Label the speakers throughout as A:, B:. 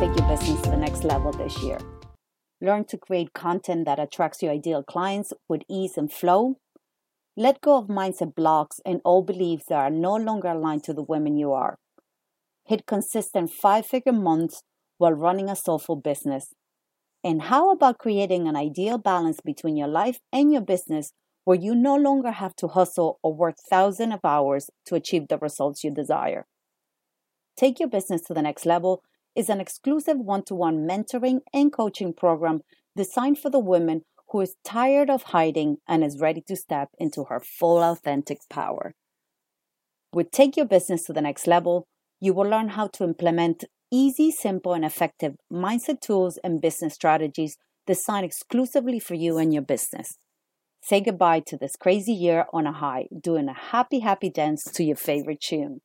A: Take your business to the next level this year? Learn to create content that attracts your ideal clients with ease and flow. Let go of mindset blocks and old beliefs that are no longer aligned to the women you are. Hit consistent five figure months while running a soulful business and how about creating an ideal balance between your life and your business where you no longer have to hustle or work thousands of hours to achieve the results you desire? Take Your Business to the Next Level is an exclusive one to one mentoring and coaching program designed for the woman who is tired of hiding and is ready to step into her full authentic power. With Take Your Business to the Next Level, you will learn how to implement easy, simple, and effective mindset tools and business strategies designed exclusively for you and your business. Say goodbye to this crazy year on a high, doing a happy, happy dance to your favorite tune.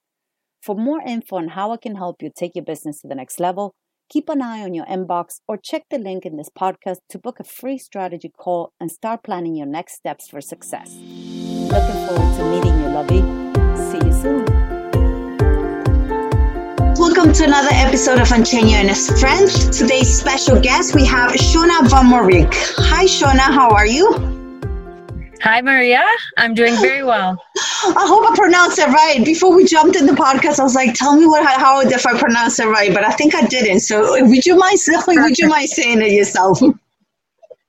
A: For more info on how I can help you take your business to the next level, keep an eye on your inbox or check the link in this podcast to book a free strategy call and start planning your next steps for success. Looking forward to meeting you, lovey. See you soon. Welcome to another episode of Encheño and Strength. Today's special guest, we have Shauna Van Morik. Hi, Shauna. How are you?
B: Hi, Maria. I'm doing very well.
A: I hope I pronounced it right. Before we jumped in the podcast, I was like, "Tell me what how if I pronounce it right," but I think I didn't. So, would you mind would you mind saying it yourself?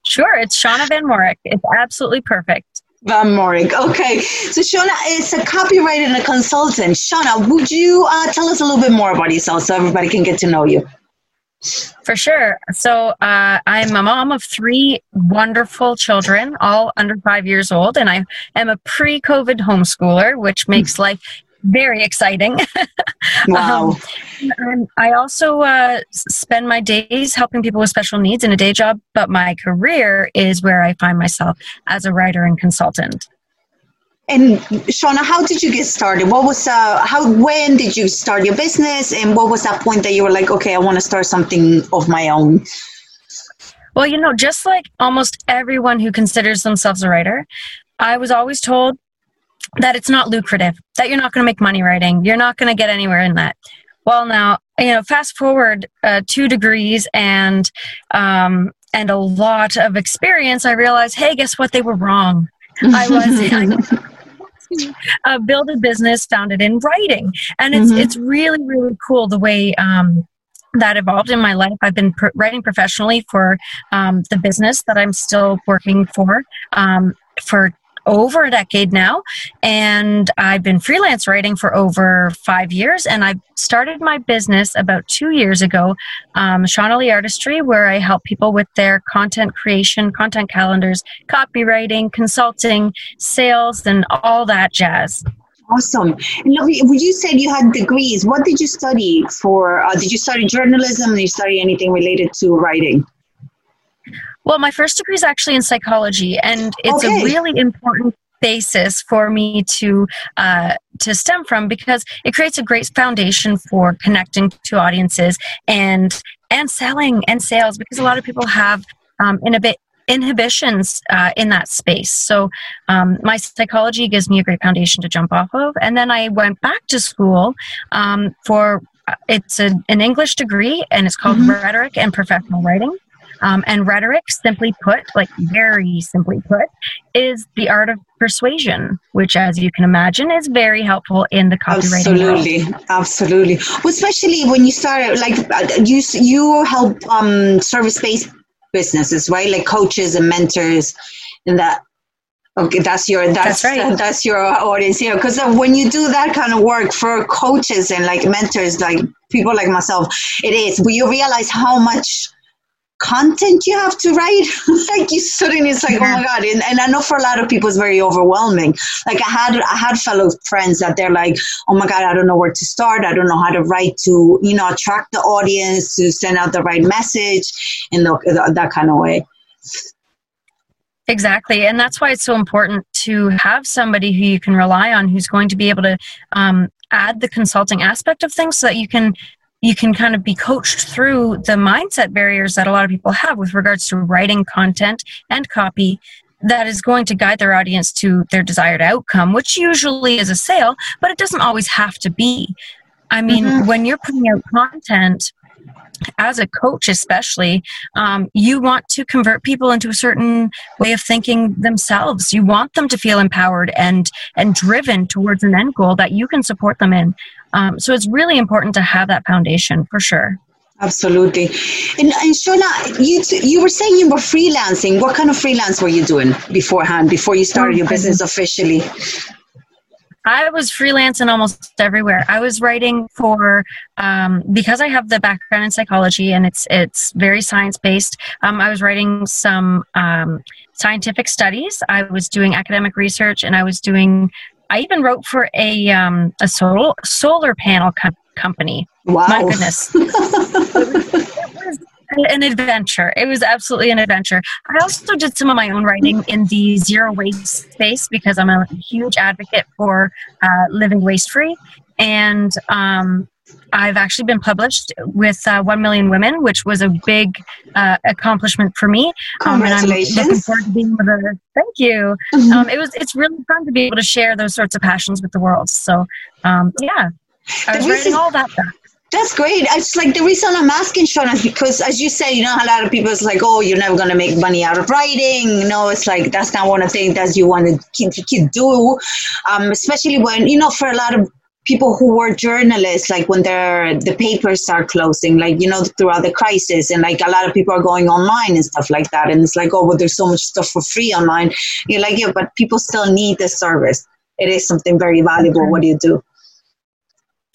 B: Sure. It's Shauna Van Morik. It's absolutely perfect.
A: Van Morik. Okay. So Shauna is a copywriter and a consultant. Shauna, would you uh, tell us a little bit more about yourself so everybody can get to know you?
B: For sure. So uh, I'm a mom of three wonderful children, all under five years old, and I am a pre-COVID homeschooler, which makes life very exciting.
A: Wow.
B: um, I also uh, spend my days helping people with special needs in a day job, but my career is where I find myself as a writer and consultant.
A: And Shauna, how did you get started? What was uh, how when did you start your business, and what was that point that you were like, okay, I want to start something of my own?
B: Well, you know, just like almost everyone who considers themselves a writer, I was always told that it's not lucrative, that you're not going to make money writing, you're not going to get anywhere in that. Well, now you know, fast forward uh, two degrees and um, and a lot of experience, I realized, hey, guess what? They were wrong. I was. I, uh, build a business founded in writing, and it's mm-hmm. it's really really cool the way um, that evolved in my life. I've been pr- writing professionally for um, the business that I'm still working for um, for over a decade now, and I've been freelance writing for over five years. And I started my business about two years ago, um, Shauna Lee Artistry, where I help people with their content creation, content calendars, copywriting, consulting, sales, and all that jazz.
A: Awesome. And lovely, you said you had degrees. What did you study for? Uh, did you study journalism? Did you study anything related to writing?
B: Well, my first degree is actually in psychology, and it's okay. a really important basis for me to uh, to stem from because it creates a great foundation for connecting to audiences and and selling and sales because a lot of people have um, in a bit inhibitions uh, in that space. So um, my psychology gives me a great foundation to jump off of, and then I went back to school um, for uh, it's a, an English degree and it's called mm-hmm. rhetoric and professional writing Um, and rhetoric, simply put, like very simply put, is the art of persuasion, which, as you can imagine, is very helpful in the copywriting.
C: Absolutely, world. absolutely. Well, especially when you start, like uh, you you help um, service based businesses, right? Like coaches and mentors, and that Okay, that's your that's that's, right. that's your audience here. Because when you do that kind of work for coaches and like mentors, like people like myself, it is. But you realize how much content you have to write. like you suddenly it's like, yeah. oh my god! And, and I know for a lot of people it's very overwhelming. Like I had I had fellow friends that they're like, oh my god, I don't know where to start. I don't know how to write to you know attract the audience to send out the right message in the, that kind of way.
B: Exactly. And that's why it's so important to have somebody who you can rely on who's going to be able to um, add the consulting aspect of things so that you can you can kind of be coached through the mindset barriers that a lot of people have with regards to writing content and copy that is going to guide their audience to their desired outcome, which usually is a sale, but it doesn't always have to be. I mean, mm-hmm. when you're putting out content, as a coach especially um, you want to convert people into a certain way of thinking themselves you want them to feel empowered and and driven towards an end goal that you can support them in um, so it's really important to have that foundation for sure
C: Absolutely. And, and Shauna, you, you were saying you were freelancing. What kind of freelance were you doing beforehand, before you started your business officially?
B: I was freelancing almost everywhere. I was writing for um, because I have the background in psychology and it's it's very science based. Um, I was writing some um, scientific studies. I was doing academic research, and I was doing. I even wrote for a um, a solar solar panel co- company.
C: Wow!
B: My goodness. It was an adventure. It was absolutely an adventure. I also did some of my own writing in the zero waste space because I'm a huge advocate for uh, living waste free. And um, I've actually been published with uh, 1 Million Women, which was a big uh, accomplishment for me.
C: Um, and I'm looking
B: forward to being able to, thank you. Mm-hmm. Um, it was, it's really fun to be able to share those sorts of passions with the world. So, um, yeah, I was writing all that back.
C: That's great. It's like the reason I'm asking Sean is because, as you say, you know, a lot of people is like, "Oh, you're never going to make money out of writing." You know, it's like that's not one of the things that you want to keep, keep do. Um, especially when you know, for a lot of people who were journalists, like when their the papers are closing, like you know, throughout the crisis, and like a lot of people are going online and stuff like that, and it's like, oh, well, there's so much stuff for free online. You're like, yeah, but people still need the service. It is something very valuable. Mm-hmm. What do you do?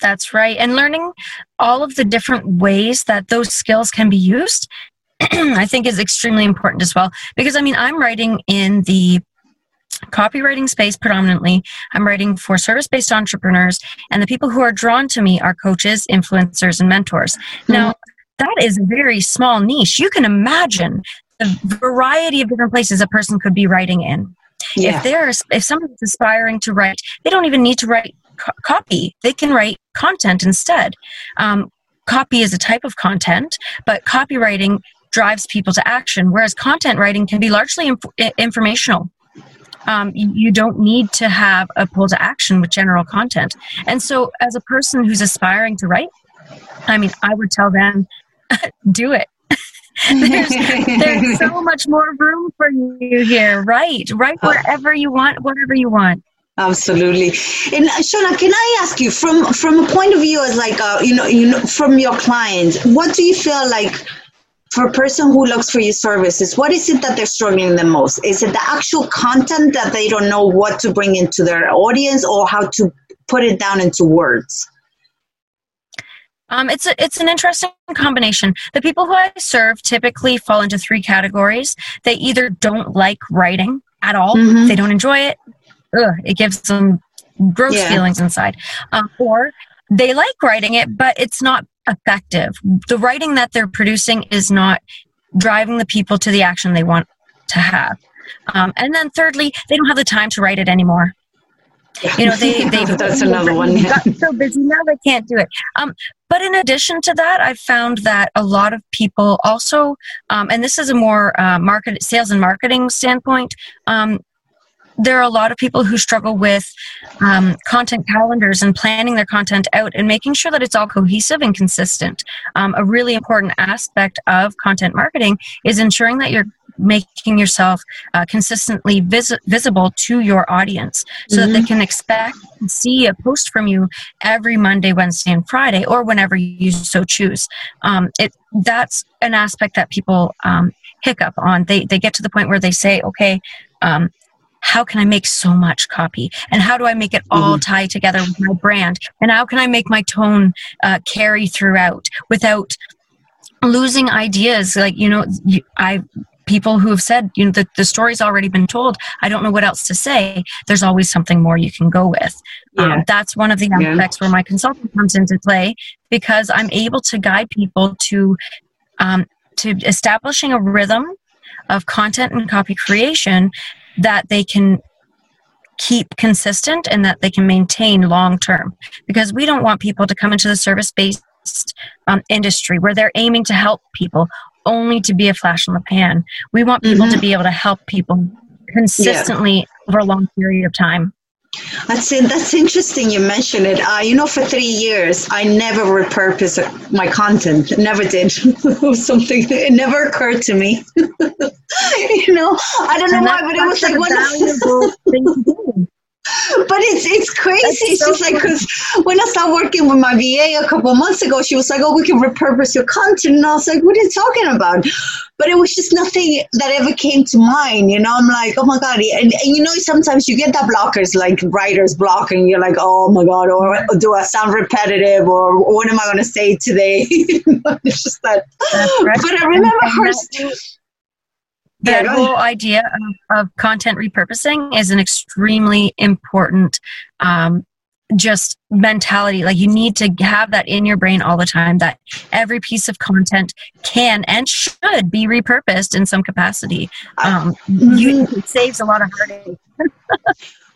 B: That's right. And learning all of the different ways that those skills can be used, I think is extremely important as well. Because I mean, I'm writing in the copywriting space predominantly. I'm writing for service based entrepreneurs, and the people who are drawn to me are coaches, influencers, and mentors. Mm-hmm. Now, that is a very small niche. You can imagine the variety of different places a person could be writing in. Yeah. If they're if someone's aspiring to write, they don't even need to write co- copy. They can write content instead. Um, copy is a type of content, but copywriting drives people to action, whereas content writing can be largely inf- informational. Um, you don't need to have a pull to action with general content. And so, as a person who's aspiring to write, I mean, I would tell them, do it. there's, there's so much more room for you here. Right, right wherever you want, whatever you want.
C: Absolutely. And uh, Shauna, can I ask you from from a point of view as like uh, you know you know from your clients, what do you feel like for a person who looks for your services, what is it that they're struggling the most? Is it the actual content that they don't know what to bring into their audience or how to put it down into words?
B: Um, it's a, it's an interesting combination. The people who I serve typically fall into three categories. They either don't like writing at all, mm-hmm. they don't enjoy it, ugh, it gives them gross yeah. feelings inside. Um, or they like writing it, but it's not effective. The writing that they're producing is not driving the people to the action they want to have. Um, and then thirdly, they don't have the time to write it anymore. You know, they they
C: that's another one. Yeah.
B: Got so busy now they can't do it. Um, but in addition to that, I've found that a lot of people also, um, and this is a more uh, market sales and marketing standpoint, um, there are a lot of people who struggle with um, content calendars and planning their content out and making sure that it's all cohesive and consistent. Um, a really important aspect of content marketing is ensuring that you're making yourself uh, consistently vis- visible to your audience so mm-hmm. that they mm-hmm. can expect and see a post from you every Monday, Wednesday, and Friday, or whenever you so choose. Um, it that's an aspect that people um, hiccup on. They they get to the point where they say, okay. Um, how can I make so much copy? And how do I make it all mm-hmm. tie together with my brand? And how can I make my tone uh, carry throughout without losing ideas? Like, you know, I people who have said, you know, the, the story's already been told. I don't know what else to say. There's always something more you can go with. Yeah. Um, that's one of the aspects yeah. where my consulting comes into play because I'm able to guide people to um, to establishing a rhythm of content and copy creation that they can keep consistent and that they can maintain long term because we don't want people to come into the service based um, industry where they're aiming to help people only to be a flash in the pan. We want people mm-hmm. to be able to help people consistently yeah. over a long period of time.
C: That's it. That's interesting. You mentioned it. Uh, you know, for three years, I never repurposed my content. Never did. Something. It never occurred to me. you know, I don't know why, but it was like one of but it's it's crazy. So just like because when I started working with my VA a couple months ago, she was like, "Oh, we can repurpose your content," and I was like, "What are you talking about?" But it was just nothing that ever came to mind. You know, I'm like, "Oh my god!" And, and you know, sometimes you get that blockers, like writer's block, and you're like, "Oh my god," or, or do I sound repetitive, or what am I going to say today? it's just that. Right. But I remember her
B: that whole idea of, of, content repurposing is an extremely important um, just mentality. Like you need to have that in your brain all the time that every piece of content can and should be repurposed in some capacity. Um, mm-hmm. you, it saves a lot of heartache.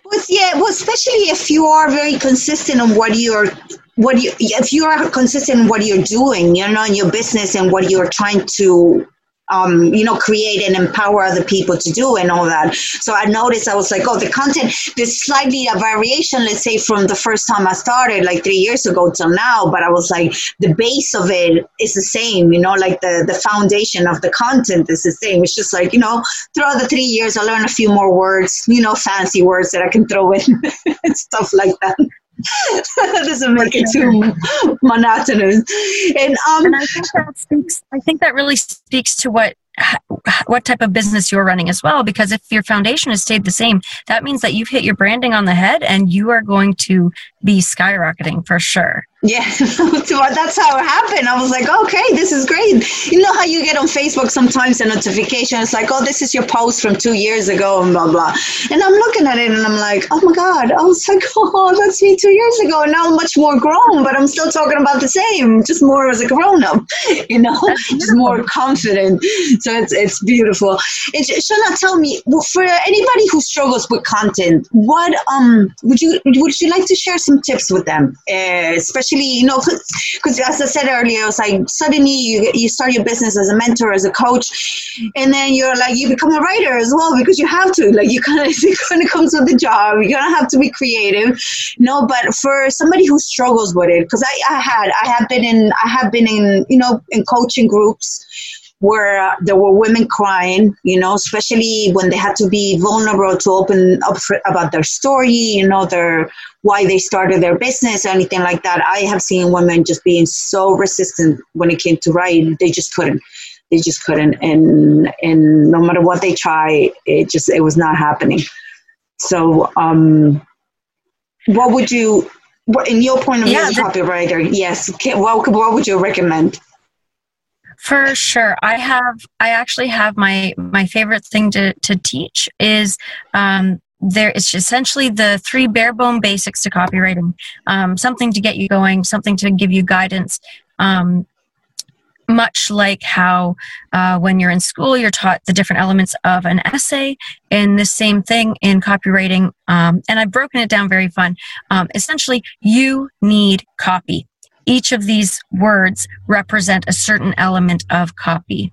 C: Well, yeah well especially if you are very consistent on what you're what you if you are consistent in what you're doing you know in your business and what you're trying to um, you know, create and empower other people to do and all that. So I noticed I was like, oh, the content, there's slightly a variation, let's say from the first time I started, like three years ago till now, but I was like, the base of it is the same, you know, like the, the foundation of the content is the same. It's just like, you know, throughout the three years, I learned a few more words, you know, fancy words that I can throw in and stuff like that. That doesn't make it too monotonous. And um,
B: and I think that speaks. I think that really speaks to what what type of business you're running as well because if your foundation has stayed the same that means that you've hit your branding on the head and you are going to be skyrocketing for sure
C: yeah, that's how it happened. I was like, okay, this is great. You know how you get on Facebook sometimes a notification, it's like, oh, this is your post from two years ago, and blah, blah. And I'm looking at it and I'm like, oh my God. I was like, oh, that's me two years ago. And now I'm much more grown, but I'm still talking about the same, just more as a grown up, you know, just more confident. So it's, it's beautiful. It's, Shauna, tell me, for anybody who struggles with content, what um would you would you like to share some tips with them, uh, especially you know, because as I said earlier, it's like suddenly you you start your business as a mentor, as a coach, and then you're like you become a writer as well because you have to. Like you kind of it comes with the job. You're gonna have to be creative, No. But for somebody who struggles with it, because I, I had I have been in I have been in you know in coaching groups where uh, there were women crying, you know, especially when they had to be vulnerable to open up for, about their story, you know, their why they started their business or anything like that. I have seen women just being so resistant when it came to writing. They just couldn't. They just couldn't. And and no matter what they try, it just it was not happening. So um what would you in your point of view yeah, as a copywriter, yes, what, what would you recommend?
B: For sure. I have I actually have my my favorite thing to to teach is um there it's essentially the three bare bone basics to copywriting. Um, something to get you going something to give you guidance um, much like how uh, when you're in school you're taught the different elements of an essay and the same thing in copywriting. Um, and i've broken it down very fun. Um, essentially you need copy each of these words represent a certain element of copy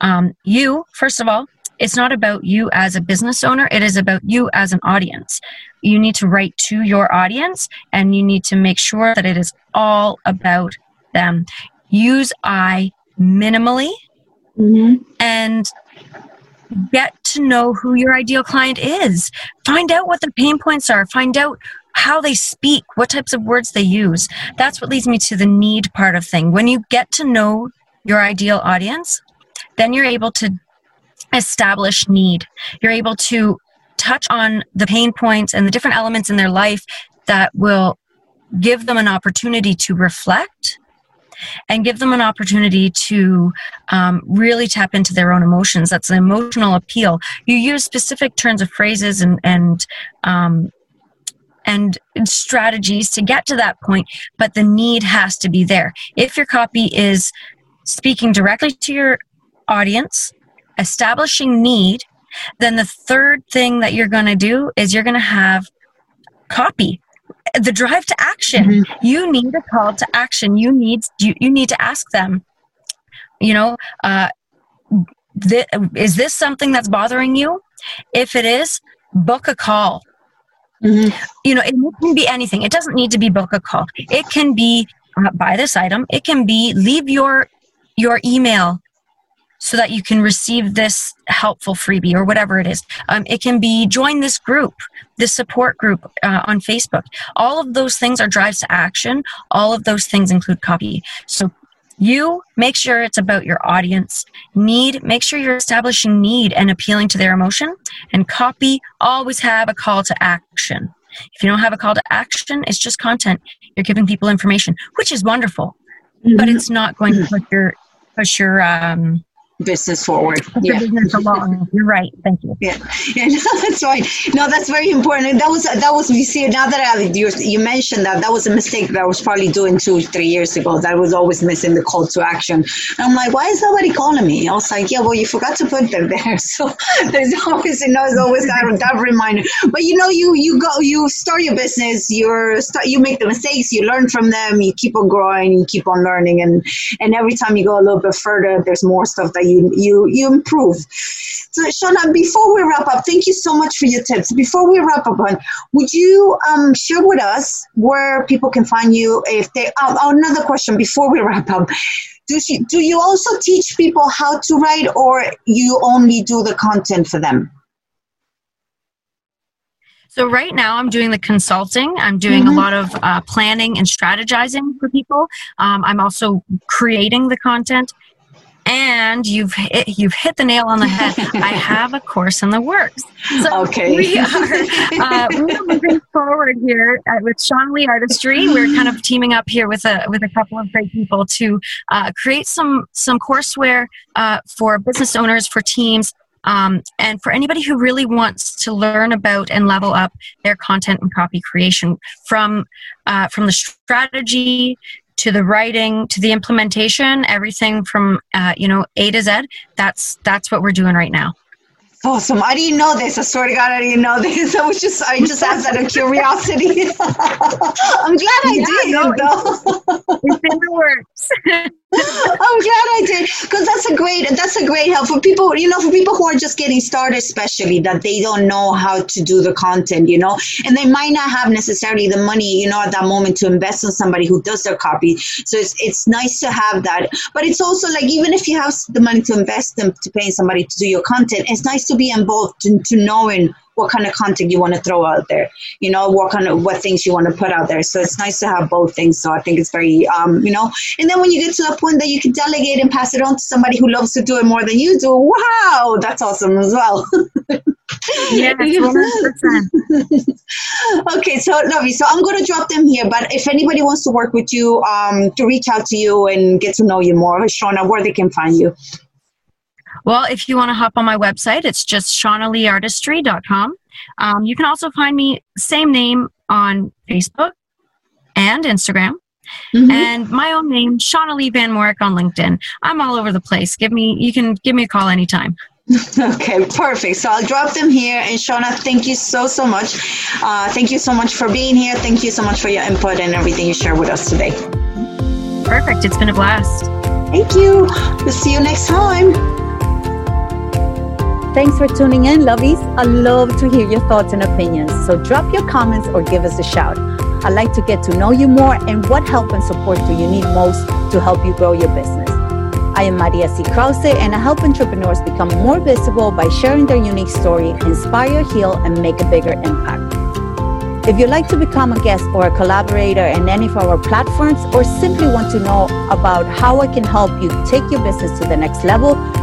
B: um, you first of all It's not about you as a business owner, it is about you as an audience. You need to write to your audience and you need to make sure that it is all about them. Use I minimally mm-hmm. and get to know who your ideal client is. Find out what their pain points are. Find out how they speak, what types of words they use. That's what leads me to the need part of thing. When you get to know your ideal audience, then you're able to establish need. You're able to touch on the pain points and the different elements in their life that will give them an opportunity to reflect and give them an opportunity to um, really tap into their own emotions. That's an emotional appeal. You use specific turns of phrases and and um, and strategies to get to that point, but the need has to be there. If your copy is speaking directly to your audience, establishing need, then the third thing that you're going to do is you're going to have copy the drive to action mm-hmm. you need a call to action you need you, you need to ask them you know uh, th- is this something that's bothering you if it is book a call mm-hmm. you know it can be anything it doesn't need to be book a call it can be uh, buy this item it can be leave your your email so that you can receive this helpful freebie or whatever it is. Um, it can be join this group, this support group uh, on Facebook. All of those things are drives to action. All of those things include copy. So you make sure it's about your audience. Need make sure you're establishing need and appealing to their emotion. And copy always have a call to action. If you don't have a call to action it's just content. You're giving people information which is wonderful mm-hmm. but it's not going to push your push your um,
C: business forward.
B: Yeah. Business along. You're right. Thank you.
C: Yeah, yeah, no, that's right. No, that's very important. And that was that was you see now that I, you you mentioned that that was a mistake that I was probably doing two three years ago. That I was always missing the call to action. And I'm like, why is nobody calling me? I was like, yeah, well, you forgot to put them there. So there's always you know, there's always that that reminder. But you know, you you go you start your business. You're start you make the mistakes. You learn from them. You keep on growing. You keep on learning. And and every time you go a little bit further, there's more stuff that you you you you improve. So, Shauna, before we wrap up, thank you so much for your tips. Before we wrap up, on would you um, share with us where people can find you? If they, oh, another question before we wrap up. Do you, do you also teach people how to write, or you only do the content for them?
B: So right now, I'm doing the consulting. I'm doing mm-hmm. a lot of uh, planning and strategizing for people. Um, I'm also creating the content and you've hit, you've hit the nail on the head. I have a course in the works.
C: So okay.
B: we are uh, we are moving forward here uh, with Shauna Lee Artistry. We're kind of teaming up here with a with a couple of great people to uh, create some some courseware uh, for business owners, for teams, um, and for anybody who really wants to learn about and level up their content and copy creation from uh, from the strategy to the writing to the implementation everything from uh, you know a to z that's that's what we're doing right now.
C: Awesome. I didn't know this. I swear to god i didn't know this. I was just i just asked out of curiosity. I'm glad i yeah, did no, though.
B: it's in the works Oh,
C: I'm glad I did. Because that's a great that's a great help for people you know for people who are just getting started especially that they don't know how to do the content you know? And they might not have necessarily the money you know at that moment to invest in somebody who does their copy. So it's it's nice to have that. But it's also like even if you have the money to invest them to paying somebody to do your content it's nice to be involved to, to knowing what kind of content you want to throw out there you know what kind of what things you want to put out there so it's nice to have both things so i think it's very um, you know and then when you get to a point that you can delegate and pass it on to somebody who loves to do it more than you do wow that's awesome as well
B: yeah,
C: okay, so lovely. So I'm going to drop them here, but if anybody wants to work with you, um, to reach out to you and get to know you more, Shauna, where they can find you.
B: Well, if you want to hop on my website, it's just shaunaleeartistry.com. Um, you can also find me same name on Facebook and Instagram. Mm-hmm. And my own name, Shauna Lee Van Morik on LinkedIn. I'm all over the place. Give me, you can give me a call anytime.
C: Okay, perfect. So I'll drop them here. And Shauna, thank you so, so much. Uh, thank you so much for being here. Thank you so much for your input and everything you shared with us today.
B: Perfect. It's been a blast.
C: Thank you. We'll see you next time.
A: Thanks for tuning in, lovies. I love to hear your thoughts and opinions. So drop your comments or give us a shout. I'd like to get to know you more and what help and support do you need most to help you grow your business. I am Maria C. Krause, and I help entrepreneurs become more visible by sharing their unique story, inspire, heal, and make a bigger impact. If you'd like to become a guest or a collaborator in any of our platforms, or simply want to know about how I can help you take your business to the next level,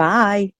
A: Bye.